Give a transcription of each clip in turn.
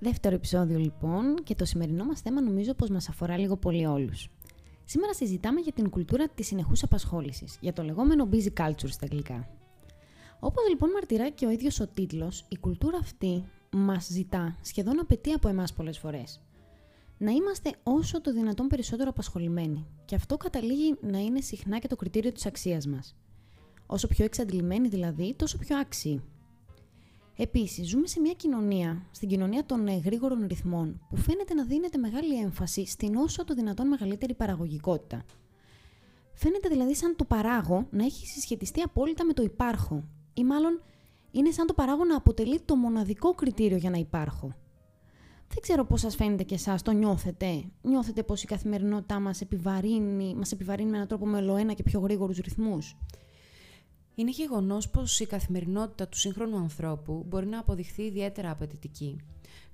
Δεύτερο επεισόδιο λοιπόν και το σημερινό μας θέμα νομίζω πως μας αφορά λίγο πολύ όλους. Σήμερα συζητάμε για την κουλτούρα της συνεχούς απασχόλησης, για το λεγόμενο busy culture στα αγγλικά. Όπως λοιπόν μαρτυράει και ο ίδιος ο τίτλος, η κουλτούρα αυτή μας ζητά, σχεδόν απαιτεί από εμάς πολλές φορές. Να είμαστε όσο το δυνατόν περισσότερο απασχολημένοι και αυτό καταλήγει να είναι συχνά και το κριτήριο της αξίας μας. Όσο πιο εξαντλημένοι δηλαδή, τόσο πιο άξιοι. Επίσης, ζούμε σε μια κοινωνία, στην κοινωνία των ε, γρήγορων ρυθμών, που φαίνεται να δίνεται μεγάλη έμφαση στην όσο το δυνατόν μεγαλύτερη παραγωγικότητα. Φαίνεται δηλαδή σαν το παράγω να έχει συσχετιστεί απόλυτα με το υπάρχω, ή μάλλον είναι σαν το παράγω να αποτελεί το μοναδικό κριτήριο για να υπάρχω. Δεν ξέρω πώς σας φαίνεται και εσάς, το νιώθετε. Νιώθετε πως η καθημερινότητά μας επιβαρύνει, μας επιβαρύνει με έναν τρόπο με και πιο γρήγορους ρυθμούς; Είναι γεγονός πως η καθημερινότητα του σύγχρονου ανθρώπου μπορεί να αποδειχθεί ιδιαίτερα απαιτητική.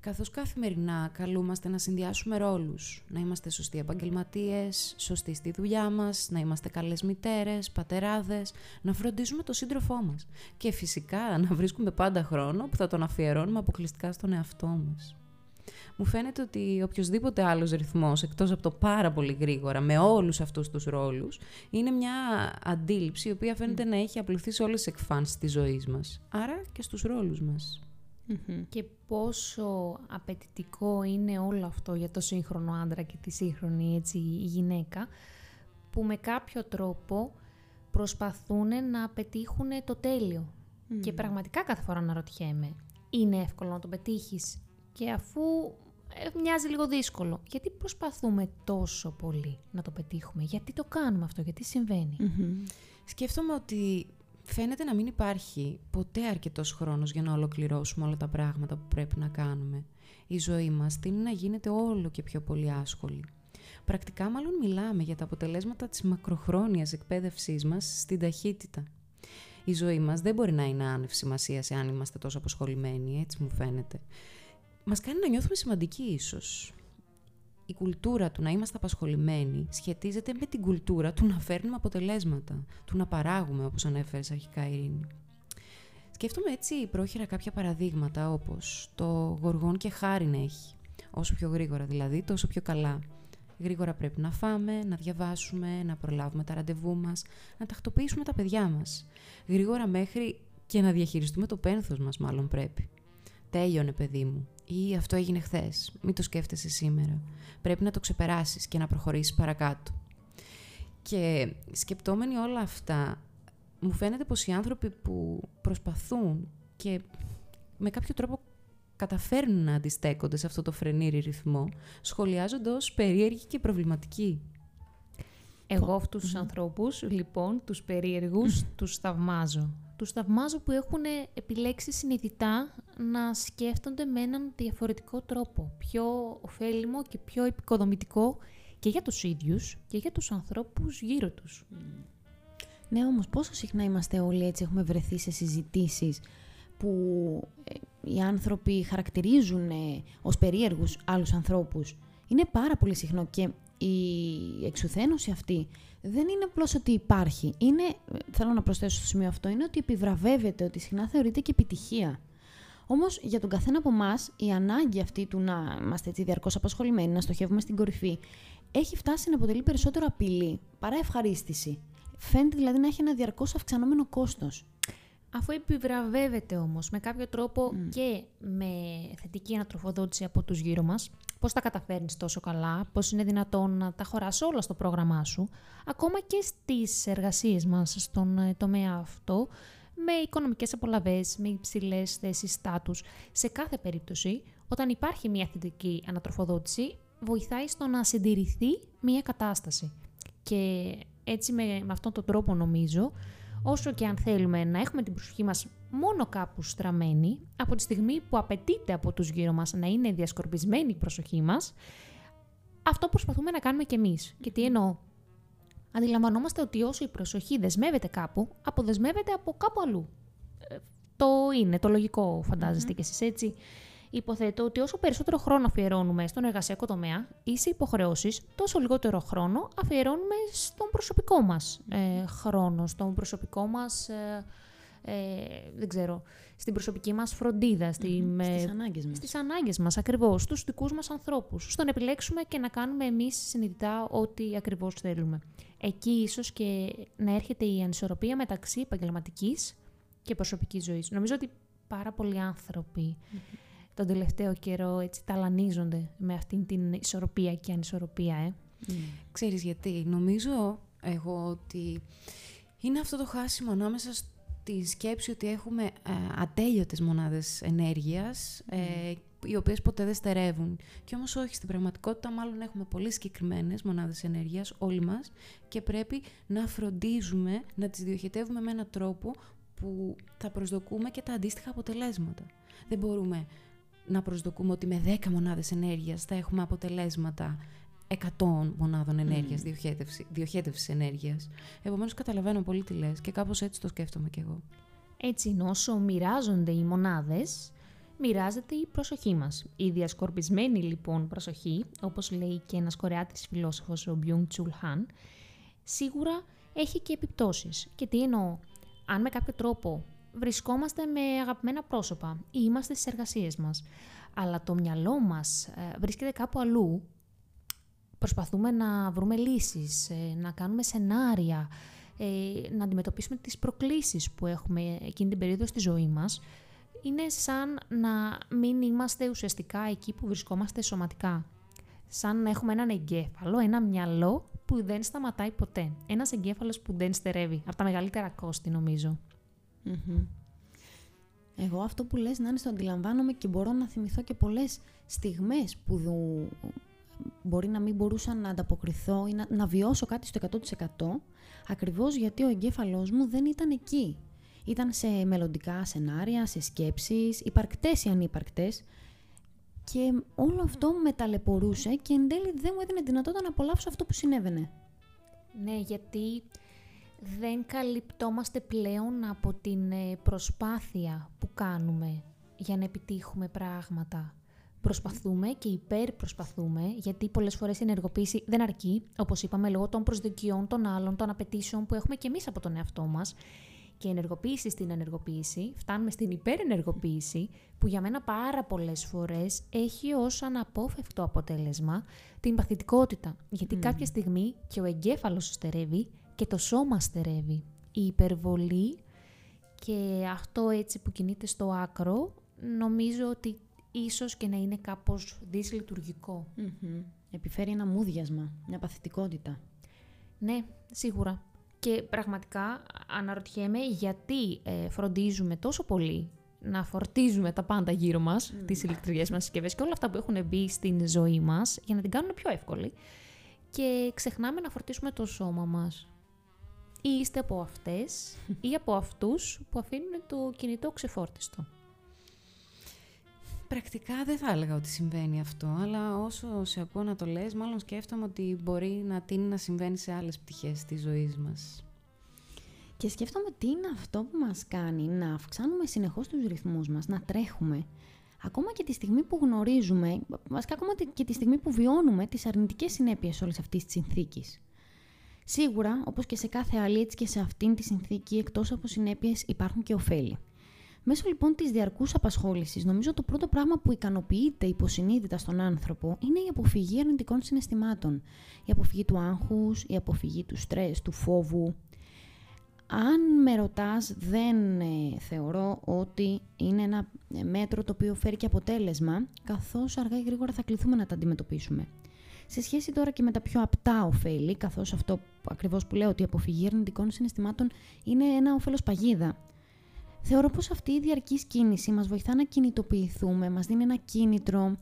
Καθώς καθημερινά καλούμαστε να συνδυάσουμε ρόλους, να είμαστε σωστοί επαγγελματίες, σωστοί στη δουλειά μας, να είμαστε καλές μητέρες, πατεράδες, να φροντίζουμε τον σύντροφό μας. Και φυσικά να βρίσκουμε πάντα χρόνο που θα τον αφιερώνουμε αποκλειστικά στον εαυτό μας μου φαίνεται ότι οποιοδήποτε άλλος ρυθμός, εκτός από το πάρα πολύ γρήγορα, με όλους αυτούς τους ρόλους, είναι μια αντίληψη η οποία φαίνεται να έχει απλωθεί σε όλες τις εκφάνσεις της ζωής μας. Άρα και στους ρόλους μας. Και πόσο απαιτητικό είναι όλο αυτό για το σύγχρονο άντρα και τη σύγχρονη έτσι, γυναίκα, που με κάποιο τρόπο προσπαθούν να πετύχουν το τέλειο. Και πραγματικά κάθε φορά να ρωτιέμαι, είναι εύκολο να το πετύχεις; Και αφού ε, μοιάζει λίγο δύσκολο. Γιατί προσπαθούμε τόσο πολύ να το πετύχουμε, γιατί το κάνουμε αυτό, γιατί Σκέφτομαι ότι φαίνεται να μην υπάρχει ποτέ αρκετός χρόνος για να ολοκληρώσουμε όλα τα πράγματα που πρέπει να κάνουμε. Η ζωή μας τείνει να γίνεται όλο και πιο πολύ άσχολη. Πρακτικά μάλλον μιλάμε για τα αποτελέσματα της μακροχρόνιας εκπαίδευσής μας στην ταχύτητα. Η ζωή μας δεν μπορεί να είναι άνευ σημασίας εάν είμαστε τόσο αποσχολημένοι, έτσι μου φαίνεται μας κάνει να νιώθουμε σημαντικοί ίσως. Η κουλτούρα του να είμαστε απασχολημένοι σχετίζεται με την κουλτούρα του να φέρνουμε αποτελέσματα, του να παράγουμε όπως ανέφερες αρχικά Ειρήνη. Σκέφτομαι έτσι πρόχειρα κάποια παραδείγματα όπως το γοργόν και χάριν έχει. Όσο πιο γρήγορα δηλαδή, τόσο πιο καλά. Γρήγορα πρέπει να φάμε, να διαβάσουμε, να προλάβουμε τα ραντεβού μας, να τακτοποιήσουμε τα παιδιά μας. Γρήγορα μέχρι και να διαχειριστούμε το πένθος μας μάλλον πρέπει. Τέλειωνε παιδί μου. Ή αυτό έγινε χθες. Μην το σκέφτεσαι σήμερα. Πρέπει να το ξεπεράσεις και να προχωρήσεις παρακάτω. Και σκεπτόμενοι όλα αυτά, μου φαίνεται πως οι άνθρωποι που προσπαθούν και με κάποιο τρόπο καταφέρνουν να αντιστέκονται σε αυτό το φρενήρι ρυθμό, σχολιάζονται ως περίεργοι και προβληματικοί. Εγώ αυτούς τους ανθρώπους, λοιπόν, τους περίεργους, τους θαυμάζω τους θαυμάζω που έχουν επιλέξει συνειδητά να σκέφτονται με έναν διαφορετικό τρόπο, πιο ωφέλιμο και πιο επικοδομητικό και για τους ίδιους και για τους ανθρώπους γύρω τους. Ναι, όμως πόσο συχνά είμαστε όλοι έτσι, έχουμε βρεθεί σε συζητήσεις που ε, οι άνθρωποι χαρακτηρίζουν ε, ως περίεργους άλλους ανθρώπους; Είναι πάρα πολύ συχνό και η εξουθένωση αυτή δεν είναι απλώς ότι υπάρχει. Είναι, θέλω να προσθέσω στο σημείο αυτό, είναι ότι επιβραβεύεται, ότι συχνά θεωρείται και επιτυχία. Όμως για τον καθένα από εμάς, η ανάγκη αυτή του να είμαστε έτσι διαρκώς απασχολημένοι, να στοχεύουμε στην κορυφή, έχει φτάσει να αποτελεί περισσότερο απειλή παρά ευχαρίστηση. Φαίνεται δηλαδή να έχει ένα διαρκώς αυξανόμενο κόστος. Αφού επιβραβεύεται όμως με κάποιο τρόπο και με θετική ανατροφοδότηση από τους γύρω μας, πώς τα καταφέρνεις τόσο καλά, πώς είναι δυνατόν να τα χωράς όλα στο πρόγραμμά σου, ακόμα και στις εργασίες μας στον ε, τομέα αυτό, με οικονομικές απολαβές, με υψηλές θέσεις στάτους. Σε κάθε περίπτωση, όταν υπάρχει μια θετική ανατροφοδότηση, βοηθάει στο να συντηρηθεί μια κατάσταση. Και έτσι με, με αυτόν τον τρόπο νομίζω, όσο και αν θέλουμε να έχουμε την προσοχή μας μόνο κάπου στραμμένη, από τη στιγμή που απαιτείται από τους γύρω μας να είναι διασκορπισμένη η προσοχή μας, αυτό προσπαθούμε να κάνουμε κι εμείς. Και τι εννοώ; Αντιλαμβανόμαστε ότι όσο η προσοχή δεσμεύεται κάπου, αποδεσμεύεται από κάπου αλλού. Ε, το είναι, το λογικό φαντάζεστε κι εσείς έτσι; Υποθέτω ότι όσο περισσότερο χρόνο αφιερώνουμε στον εργασιακό τομέα ή σε υποχρεώσεις, τόσο λιγότερο χρόνο αφιερώνουμε στον προσωπικό μας ε, χρόνο, στον προσωπικό μας ε, δεν ξέρω, στην προσωπική μας φροντίδα, στην, Mm-hmm. ε, Στις ανάγκες μας. στις ανάγκες μας ακριβώς, στους δικούς μας ανθρώπους, στο να επιλέξουμε και να κάνουμε εμείς συνειδητά ό,τι ακριβώς θέλουμε. Εκεί ίσως και να έρχεται η ανισορροπία μεταξύ επαγγελματικής και προσωπικής ζωής. Νομίζω ότι πάρα πολλοί άνθρωποι τον τελευταίο καιρό έτσι ταλανίζονται με αυτήν την ισορροπία και ανισορροπία. Ε. Ξέρεις γιατί; Νομίζω εγώ ότι είναι αυτό το χάσιμο ανάμεσα στη σκέψη ότι έχουμε ε, ατέλειωτες μονάδες ενέργειας, ε, οι οποίες ποτέ δεν στερεύουν. Και όμως όχι, στην πραγματικότητα μάλλον έχουμε πολύ συγκεκριμένες μονάδες ενέργειας όλοι μας και πρέπει να φροντίζουμε να τις διοχετεύουμε με έναν τρόπο που θα προσδοκούμε και τα αντίστοιχα αποτελέσματα. Δεν μπορούμε να προσδοκούμε ότι με 10 μονάδες ενέργειας θα έχουμε αποτελέσματα 100 μονάδων ενέργειας, Μμμ. διοχέτευση, διοχέτευσης ενέργειας. Επομένως καταλαβαίνω πολύ τι λες και κάπως έτσι το σκέφτομαι κι εγώ. Έτσι, είναι όσο μοιράζονται οι μονάδες, μοιράζεται η προσοχή μας. Η διασκορπισμένη λοιπόν προσοχή, όπως λέει και ένας κορεάτης φιλόσοφος, ο Byung Chul Han, σίγουρα έχει και επιπτώσεις. Και τι εννοώ, αν με κάποιο τρόπο βρισκόμαστε με αγαπημένα πρόσωπα ή είμαστε στις εργασίες μας, αλλά το μυαλό μας ε, βρίσκεται κάπου αλλού, προσπαθούμε να βρούμε λύσεις, ε, να κάνουμε σενάρια, ε, να αντιμετωπίσουμε τις προκλήσεις που έχουμε εκείνη την περίοδο στη ζωή μας, είναι σαν να μην είμαστε ουσιαστικά εκεί που βρισκόμαστε σωματικά. Σαν να έχουμε έναν εγκέφαλο, ένα μυαλό που δεν σταματάει ποτέ. Ένας εγκέφαλος που δεν στερεύει. Από τα μεγαλύτερα κόστη νομίζω. Μμμ. Εγώ αυτό που λες να είναι στο αντιλαμβάνομαι και μπορώ να θυμηθώ και πολλές στιγμές που δου- μπορεί να μην μπορούσα να ανταποκριθώ ή να, να βιώσω κάτι στο 100% ακριβώς γιατί ο εγκέφαλός μου δεν ήταν εκεί. Ήταν σε μελλοντικά σενάρια, σε σκέψεις, υπαρκτές ή ανύπαρκτες και όλο αυτό με ταλαιπωρούσε και εν τέλει δεν μου έδινε δυνατότητα να απολαύσω αυτό που συνέβαινε. Ναι, γιατί δεν καλυπτόμαστε πλέον από την ε, προσπάθεια που κάνουμε για να επιτύχουμε πράγματα. Προσπαθούμε και υπερπροσπαθούμε, γιατί πολλές φορές η ενεργοποίηση δεν αρκεί, όπως είπαμε, λόγω των προσδοκιών των άλλων, των απαιτήσεων που έχουμε και εμείς από τον εαυτό μας. Και ενεργοποίηση στην ενεργοποίηση, φτάνουμε στην υπερενεργοποίηση, που για μένα πάρα πολλές φορές έχει ως αναπόφευκτο αποτέλεσμα την παθητικότητα. Γιατί κάποια στιγμή και ο εγκέφαλος στερεύει και το σώμα στερεύει. Η υπερβολή και αυτό έτσι που κινείται στο άκρο, νομίζω ότι ίσως και να είναι κάπως δυσλειτουργικό. Μμμ. Επιφέρει ένα μούδιασμα, μια παθητικότητα. Ναι, σίγουρα. Και πραγματικά αναρωτιέμαι γιατί ε, φροντίζουμε τόσο πολύ να φορτίζουμε τα πάντα γύρω μας, τις ηλεκτρικές μας συσκευές και όλα αυτά που έχουν μπει στην ζωή μας για να την κάνουν πιο εύκολη και ξεχνάμε να φορτίσουμε το σώμα μας. Ή είστε από αυτές ή από αυτούς που αφήνουν το κινητό ξεφόρτιστο. Πρακτικά δεν θα έλεγα ότι συμβαίνει αυτό, αλλά όσο σε ακούω να το λες, μάλλον σκέφτομαι ότι μπορεί να τίνει να συμβαίνει σε άλλες πτυχές της ζωής μας. Και σκέφτομαι τι είναι αυτό που μας κάνει να αυξάνουμε συνεχώς τους ρυθμούς μας, να τρέχουμε. Ακόμα και τη στιγμή που γνωρίζουμε, βασικά ακόμα και τη στιγμή που βιώνουμε τις αρνητικές συνέπειες όλης αυτής της συνθήκης. Σίγουρα, όπως και σε κάθε άλλη, έτσι και σε αυτήν τη συνθήκη, εκτός από συνέπειες υπάρχουν και ωφέλη. Μέσω λοιπόν της διαρκούς απασχόλησης, νομίζω το πρώτο πράγμα που ικανοποιείται υποσυνείδητα στον άνθρωπο είναι η αποφυγή αρνητικών συναισθημάτων. Η αποφυγή του άγχους, η αποφυγή του στρες, του φόβου, αν με ρωτάς, δεν ε, θεωρώ ότι είναι ένα ε, μέτρο το οποίο φέρει και αποτέλεσμα, καθώς αργά ή γρήγορα θα κληθούμε να τα αντιμετωπίσουμε. Σε σχέση τώρα και με τα πιο απτά ωφέλη, καθώς αυτό ακριβώς που λέω ότι η αποφυγή αρνητικών συναισθημάτων είναι ένα όφελος παγίδα, θεωρώ πως αυτή η διαρκής κίνηση μας βοηθά να κινητοποιηθούμε, μας δίνει ένα κίνητρο,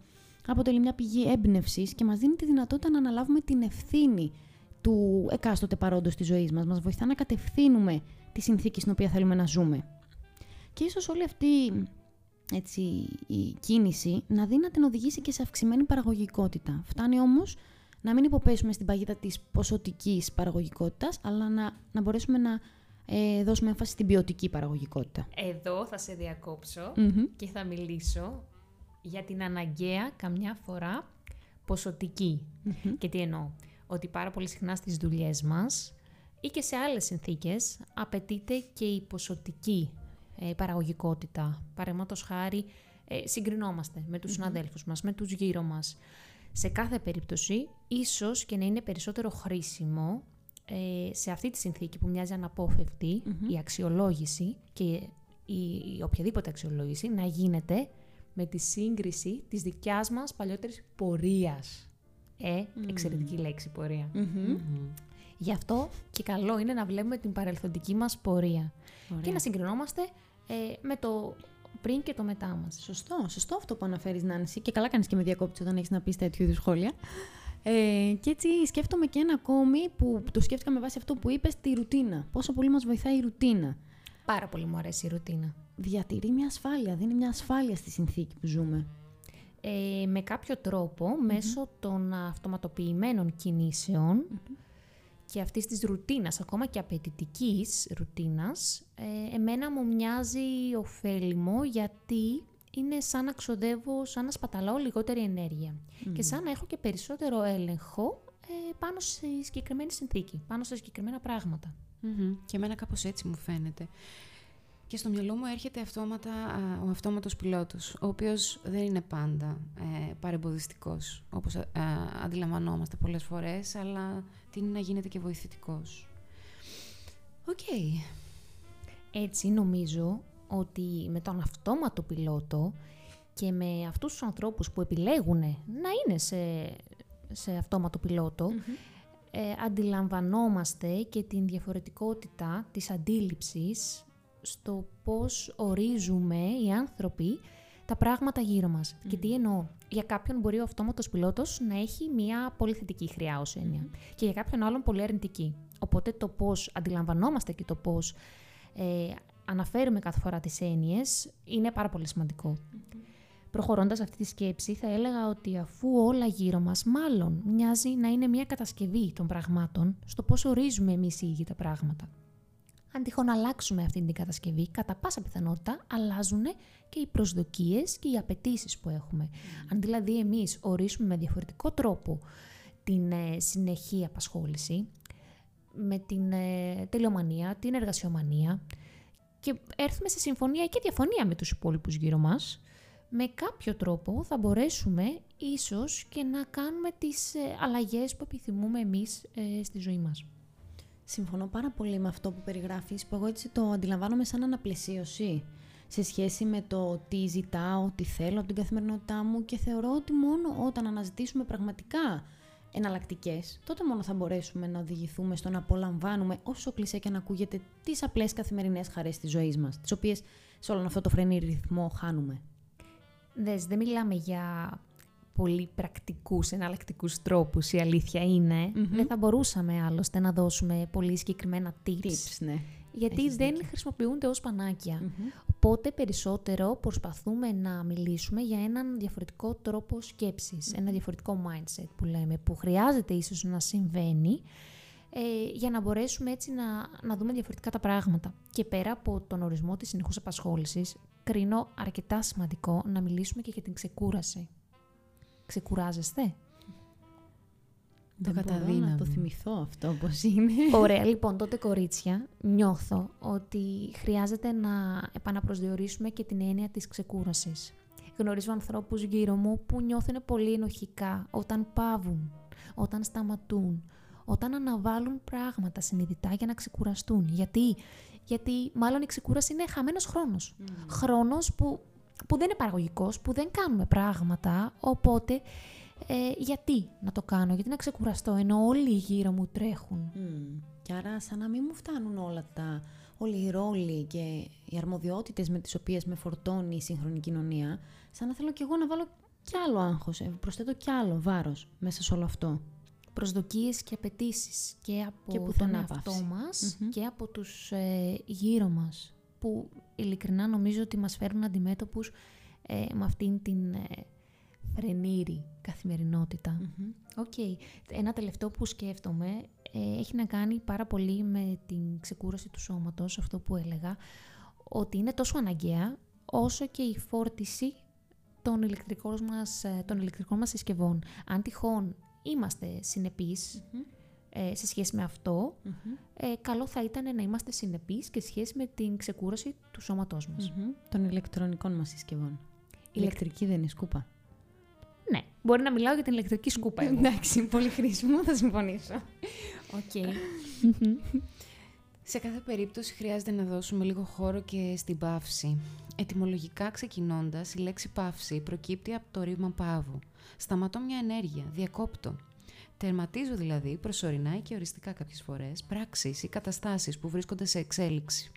αποτελεί μια πηγή έμπνευσης και μας δίνει τη δυνατότητα να αναλάβουμε την ευθύνη του εκάστοτε παρόντος της ζωής μας. Μας βοηθά να κατευθύνουμε τη συνθήκη στην οποία θέλουμε να ζούμε. Και ίσως όλη αυτή έτσι, η κίνηση να δει να την οδηγήσει και σε αυξημένη παραγωγικότητα. Φτάνει όμως να μην υποπέσουμε στην παγίδα της ποσοτικής παραγωγικότητας, αλλά να, να μπορέσουμε να ε, δώσουμε έμφαση στην ποιοτική παραγωγικότητα. Εδώ θα σε διακόψω Μμμ. και θα μιλήσω για την αναγκαία καμιά φορά ποσοτική. Και τι εννοώ. Ότι πάρα πολύ συχνά στις δουλειές μας ή και σε άλλες συνθήκες απαιτείται και η ποσοτική ε, παραγωγικότητα. Παραδείγματος χάρη, ε, συγκρινόμαστε με τους mm συναδέλφους μας, με τους γύρω μας. Σε κάθε περίπτωση, ίσως και να είναι περισσότερο χρήσιμο ε, σε αυτή τη συνθήκη που μοιάζει η αξιολόγηση και η, οποιαδήποτε αξιολόγηση να γίνεται με τη σύγκριση της δικιάς μας παλιότερης πορείας. Ε, εξαιρετική λέξη Γι' αυτό και καλό είναι να βλέπουμε την παρελθοντική μας πορεία. Και να συγκρινόμαστε ε, με το πριν και το μετά μας. Σωστό, σωστό αυτό που αναφέρεις Νάνση και καλά κάνεις και με διακόπτεις όταν έχεις να πεις τέτοιου είδους σχόλια. Ε, και έτσι σκέφτομαι και ένα ακόμη που το σκέφτηκα με βάση αυτό που είπες, τη ρουτίνα. Πόσο πολύ μας βοηθάει η ρουτίνα. Πάρα πολύ μου αρέσει η ρουτίνα. Διατηρεί μια ασφάλεια, δίνει μια ασφάλεια στη συνθήκη που ζούμε. Ε, με κάποιο μέσω των αυτοματοποιημένων και αυτής της ρουτίνας, ακόμα και απαιτητικής ρουτίνας, ε, εμένα μου μοιάζει ωφέλιμο γιατί είναι σαν να ξοδεύω, σαν να σπαταλάω λιγότερη ενέργεια. Και σαν να έχω και περισσότερο έλεγχο ε, πάνω στη συγκεκριμένη συνθήκη, πάνω σε συγκεκριμένα Και εμένα κάπως έτσι μου φαίνεται. Και στο μυαλό μου έρχεται αυτόματα ο αυτόματος πιλότος, ο οποίος δεν είναι πάντα ε, παρεμποδιστικός, όπως ε, αντιλαμβανόμαστε πολλές φορές, αλλά είναι να γίνεται και βοηθητικός. Οκ. Έτσι νομίζω ότι με τον αυτόματο πιλότο και με αυτούς τους ανθρώπους που επιλέγουν να είναι σε, σε αυτόματο ε, αντιλαμβανόμαστε και την διαφορετικότητα της αντίληψης στο πώς ορίζουμε οι άνθρωποι τα πράγματα γύρω μας. Και τι εννοώ. Για κάποιον μπορεί ο αυτόματος πιλότος να έχει μια πολύ θετική χρειά ως εννοια και για κάποιον άλλον πολύ αρνητική. Οπότε το πώς αντιλαμβανόμαστε και το πώς ε, αναφέρουμε κάθε φορά τις έννοιες είναι πάρα πολύ σημαντικό. Mm-hmm. Προχωρώντας αυτή τη σκέψη θα έλεγα ότι αφού όλα γύρω μας μάλλον μοιάζει να είναι μια κατασκευή των πραγμάτων στο πώς ορίζουμε εμείς οι ίδιοι τα πράγματα αν τυχόν αλλάξουμε αυτή την κατασκευή, κατά πάσα πιθανότητα αλλάζουν και οι προσδοκίες και οι απαιτήσεις που έχουμε. Αν δηλαδή εμείς ορίσουμε με διαφορετικό τρόπο την ε, συνεχή απασχόληση, με την ε, τελειομανία, την εργασιομανία και έρθουμε σε συμφωνία και διαφωνία με τους υπόλοιπους γύρω μας, με κάποιο τρόπο θα μπορέσουμε ίσως και να κάνουμε τις ε, αλλαγές που επιθυμούμε εμείς ε, στη ζωή μας. Συμφωνώ πάρα πολύ με αυτό που περιγράφεις, που εγώ έτσι το αντιλαμβάνομαι σαν αναπλαισίωση σε σχέση με το τι ζητάω, τι θέλω από την καθημερινότητά μου και θεωρώ ότι μόνο όταν αναζητήσουμε πραγματικά εναλλακτικές, τότε μόνο θα μπορέσουμε να οδηγηθούμε στο να απολαμβάνουμε, όσο κλεισέ και να ακούγεται, τις απλές καθημερινές χαρές της ζωής μας, τις οποίες σε όλο αυτό το φρενή ρυθμό χάνουμε. Δες, δεν μιλάμε για πολύ πρακτικούς, εναλλακτικούς τρόπους η αλήθεια Δεν θα μπορούσαμε άλλωστε να δώσουμε πολύ συγκεκριμένα tips. tips ναι. Γιατί δεν χρησιμοποιούνται ως πανακια Οπότε περισσότερο προσπαθούμε να μιλήσουμε για έναν διαφορετικό τρόπο ένα διαφορετικό mindset που λέμε, που χρειάζεται ίσως να συμβαίνει ε, για να μπορέσουμε έτσι να, να δούμε διαφορετικά τα πράγματα. Και πέρα από τον ορισμό της συνεχούς απασχόλησης, κρίνω αρκετά σημαντικό να μιλήσουμε και για την ξεκούραση. Ξεκουράζεστε; Το καταδίνω. να το θυμηθώ αυτό πώς είναι. Ωραία, λοιπόν, τότε κορίτσια, νιώθω ότι χρειάζεται να επαναπροσδιορίσουμε και την έννοια της ξεκούρασης. Γνωρίζω ανθρώπους γύρω μου που νιώθουν πολύ ενοχικά όταν πάβουν, όταν σταματούν, όταν αναβάλουν πράγματα συνειδητά για να ξεκουραστούν. Γιατί, Γιατί μάλλον η ξεκούραση είναι χαμένος χρόνος. Mm. Χρόνος που που δεν είναι παραγωγικός, που δεν κάνουμε πράγματα, οπότε ε, γιατί να το κάνω, γιατί να ξεκουραστώ, ενώ όλοι γύρω μου τρέχουν. Mm. Και άρα σαν να μην μου φτάνουν όλα τα, όλοι οι ρόλοι και οι αρμοδιότητες με τις οποίες με φορτώνει η σύγχρονη κοινωνία, σαν να θέλω κι εγώ να βάλω κι άλλο άγχος, ε, προσθέτω κι άλλο βάρος μέσα σε όλο αυτό. Προσδοκίες και απαιτήσεις και από και τον εαυτό μας και από τους ε, γύρω μας που ειλικρινά νομίζω ότι μας φέρουν αντιμέτωπους ε, με αυτήν την ε, φρενήρη καθημερινότητα. Okay. Ένα τελευταίο που σκέφτομαι ε, έχει να κάνει πάρα πολύ με την ξεκούραση του σώματος, αυτό που έλεγα, ότι είναι τόσο αναγκαία όσο και η φόρτιση των ηλεκτρικών μας, ε, των ηλεκτρικών μας συσκευών. Αν τυχόν είμαστε ε, σε σχέση με αυτο ε, καλό θα ήταν να είμαστε συνεπείς και σε σχέση με την ξεκούραση του σώματός μας. Των ηλεκτρονικών μας συσκευών. Η ηλεκτρική δεν είναι σκούπα. Ναι, μπορεί να μιλάω για την ηλεκτρική σκούπα. εγώ. Εντάξει, πολύ χρήσιμο, θα συμφωνήσω. Οκ. Σε κάθε περίπτωση χρειάζεται να δώσουμε λίγο χώρο και στην παύση. Ετυμολογικά ξεκινώντας, η λέξη παύση προκύπτει από το ρήμα παύω. Σταματώ μια ενέργεια, διακόπτω. Τερματίζω δηλαδή προσωρινά ή και οριστικά κάποιες φορές πράξεις ή καταστάσεις που βρίσκονται σε εξέλιξη.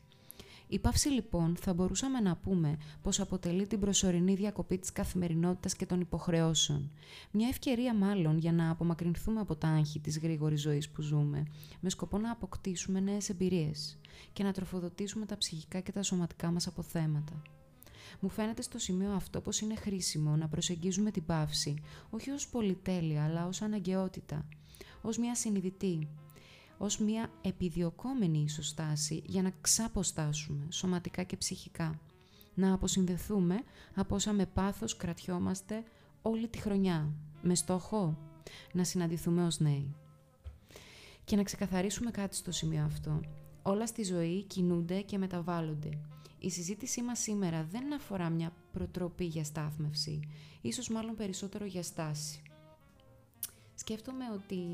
Η παύση λοιπόν θα μπορούσαμε να πούμε πως αποτελεί την προσωρινή διακοπή της καθημερινότητας και των υποχρεώσεων. Μια ευκαιρία μάλλον για να απομακρυνθούμε από τα άγχη της γρήγορης ζωής που ζούμε, με σκοπό να αποκτήσουμε νέες εμπειρίες και να τροφοδοτήσουμε τα ψυχικά και τα σωματικά μας αποθέματα. Μου φαίνεται στο σημείο αυτό πως είναι χρήσιμο να προσεγγίζουμε την παύση όχι ως πολυτέλεια αλλά ως αναγκαιότητα, ως μια συνειδητή, ως μια επιδιωκόμενη ίσως στάση για να ξαποστάσουμε σωματικά και ψυχικά. Να αποσυνδεθούμε από όσα με πάθος κρατιόμαστε όλη τη χρονιά, με στόχο να συναντηθούμε ως νέοι. Και να ξεκαθαρίσουμε κάτι στο σημείο αυτό. Όλα στη ζωή κινούνται και μεταβάλλονται. Η συζήτησή μας σήμερα δεν αφορά μια προτροπή για στάθμευση, ίσως μάλλον περισσότερο για στάση. Σκέφτομαι ότι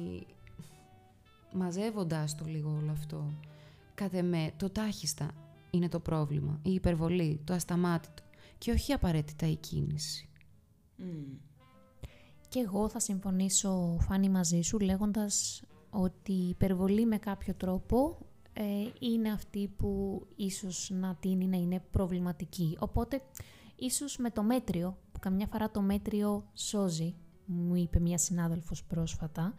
μαζεύοντας το λίγο όλο αυτό, κατά με το τάχιστα είναι το πρόβλημα, η υπερβολή, το ασταμάτητο και όχι απαραίτητα η κίνηση. Και εγώ θα συμφωνήσω, Φάνη, μαζί σου λέγοντας ότι η υπερβολή με κάποιο τρόπο ε, είναι αυτή που ίσως να τίνει να είναι προβληματική. Οπότε, ίσως με το μέτριο, που καμιά φορά το μέτριο σώζει, μου είπε μία συνάδελφος πρόσφατα,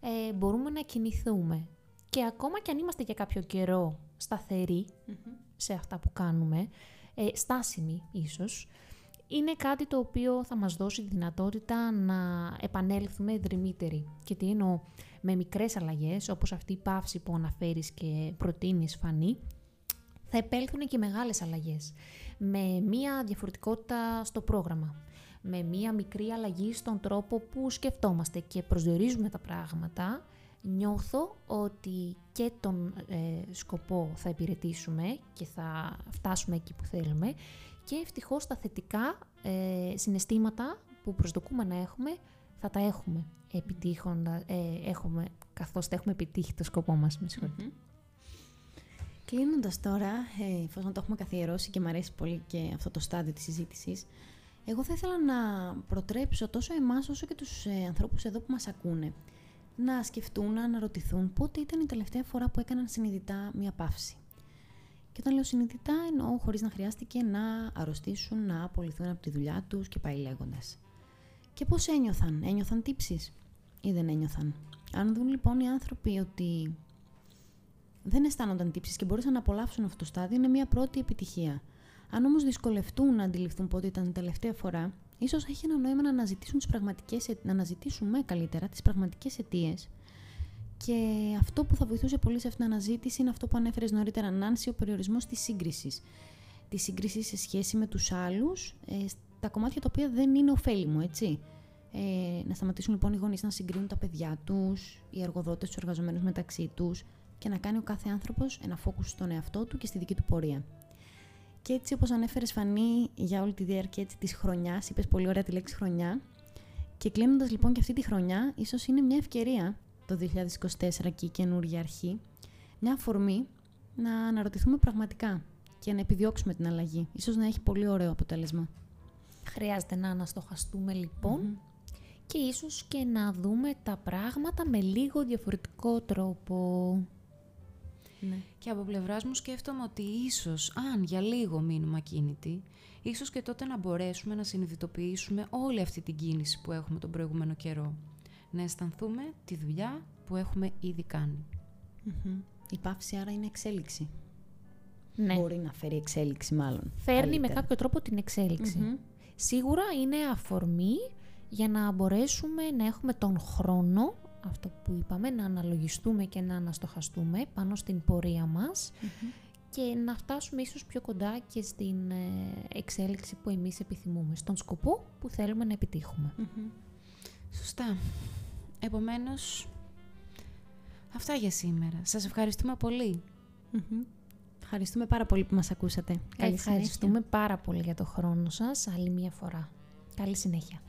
ε, μπορούμε να κινηθούμε. Και ακόμα και αν είμαστε για κάποιο καιρό σταθεροί σε αυτά που κάνουμε, ε, στάσιμοι ίσως, είναι κάτι το οποίο θα μας δώσει τη δυνατότητα να επανέλθουμε δρυμύτεροι. Και τι εννοώ, με μικρές αλλαγές, όπως αυτή η παύση που αναφέρεις και προτείνεις φανή, θα επέλθουν και μεγάλες αλλαγές. Με μία διαφορετικότητα στο πρόγραμμα. Με μία μικρή αλλαγή στον τρόπο που σκεφτόμαστε και προσδιορίζουμε τα πράγματα, νιώθω ότι και τον ε, σκοπό θα υπηρετήσουμε και θα φτάσουμε εκεί που θέλουμε και ευτυχώς τα θετικά ε, συναισθήματα που προσδοκούμε να έχουμε θα τα έχουμε επιτύχοντα, ε, έχουμε, καθώς θα έχουμε επιτύχει το σκοπό μας. Με συγχωρείτε. Κλείνοντας τώρα, ε, εφόσον το έχουμε καθιερώσει και μου αρέσει πολύ και αυτό το στάδιο της συζήτησης, εγώ θα ήθελα να προτρέψω τόσο εμάς όσο και τους ε, ανθρώπους εδώ που μας ακούνε να σκεφτούν, να αναρωτηθούν πότε ήταν η τελευταία φορά που έκαναν συνειδητά μία παύση. Και όταν λέω συνειδητά εννοώ χωρίς να χρειάστηκε να αρρωστήσουν, να απολυθούν από τη δουλειά τους και πάει λέγοντας. Και πώς ένιωθαν, ένιωθαν τύψεις ή δεν ένιωθαν; Αν δουν λοιπόν οι άνθρωποι ότι δεν αισθάνονταν τύψεις και μπορούσαν να απολαύσουν αυτό το στάδιο, είναι μια πρώτη επιτυχία. Αν όμως δυσκολευτούν να αντιληφθούν πότε ήταν η τελευταία φορά, ίσως έχει ένα νόημα να αναζητήσουν, τις πραγματικές, να αναζητήσουμε καλύτερα τις πραγματικές αιτίες. Και αυτό που θα βοηθούσε πολύ σε αυτήν την αναζήτηση είναι αυτό που ανέφερες νωρίτερα, Νάνση, ο περιορισμός της σύγκρισης. Της σύγκρισης σε σχέση με τους άλλους, ε, τα κομμάτια τα οποία δεν είναι ωφέλιμο, έτσι. Ε, να σταματήσουν λοιπόν οι γονείς να συγκρίνουν τα παιδιά τους, οι εργοδότες, τους εργαζομένους μεταξύ τους και να κάνει ο κάθε άνθρωπος ένα φόκου στον εαυτό του και στη δική του πορεία. Και έτσι, όπως ανέφερες, Φανή, για όλη τη διάρκεια της χρονιάς, είπες πολύ ωραία τη λέξη χρονιά. Και κλείνοντας λοιπόν και αυτή τη χρονιά, ίσως είναι μια ευκαιρία το 2024 και η καινούργια αρχή, μια αφορμή να αναρωτηθούμε πραγματικά και να επιδιώξουμε την αλλαγή. Ίσως να έχει πολύ ωραίο αποτέλεσμα. Χρειάζεται να αναστοχαστούμε λοιπόν και ίσως και να δούμε τα πράγματα με λίγο διαφορετικό τρόπο. Ναι. Και από πλευράς μου σκέφτομαι ότι ίσως, αν για λίγο μείνουμε ακίνητοι, ίσως και τότε να μπορέσουμε να συνειδητοποιήσουμε όλη αυτή την κίνηση που έχουμε τον προηγούμενο καιρό να αισθανθούμε τη δουλειά που έχουμε ήδη Η παύση άρα είναι εξέλιξη. Ναι. Μπορεί να φέρει εξέλιξη μάλλον. Φέρνει με καλύτερα. κάποιο τρόπο την εξελιξη Σίγουρα είναι αφορμή για να μπορέσουμε να έχουμε τον χρόνο, αυτό που είπαμε, να αναλογιστούμε και να αναστοχαστούμε πάνω στην πορεία μας και να φτάσουμε ίσως πιο κοντά και στην ε, εξέλιξη που εμείς επιθυμούμε, στον σκοπό που θέλουμε να επιτύχουμε. Σωστά. Επομένως, Αυτά για σήμερα. Σας ευχαριστούμε πολύ. Ευχαριστούμε πάρα πολύ που μας ακούσατε. Καλή Ευχαριστούμε πάρα πολύ για το χρόνο σας άλλη μια φορά. Καλή συνέχεια.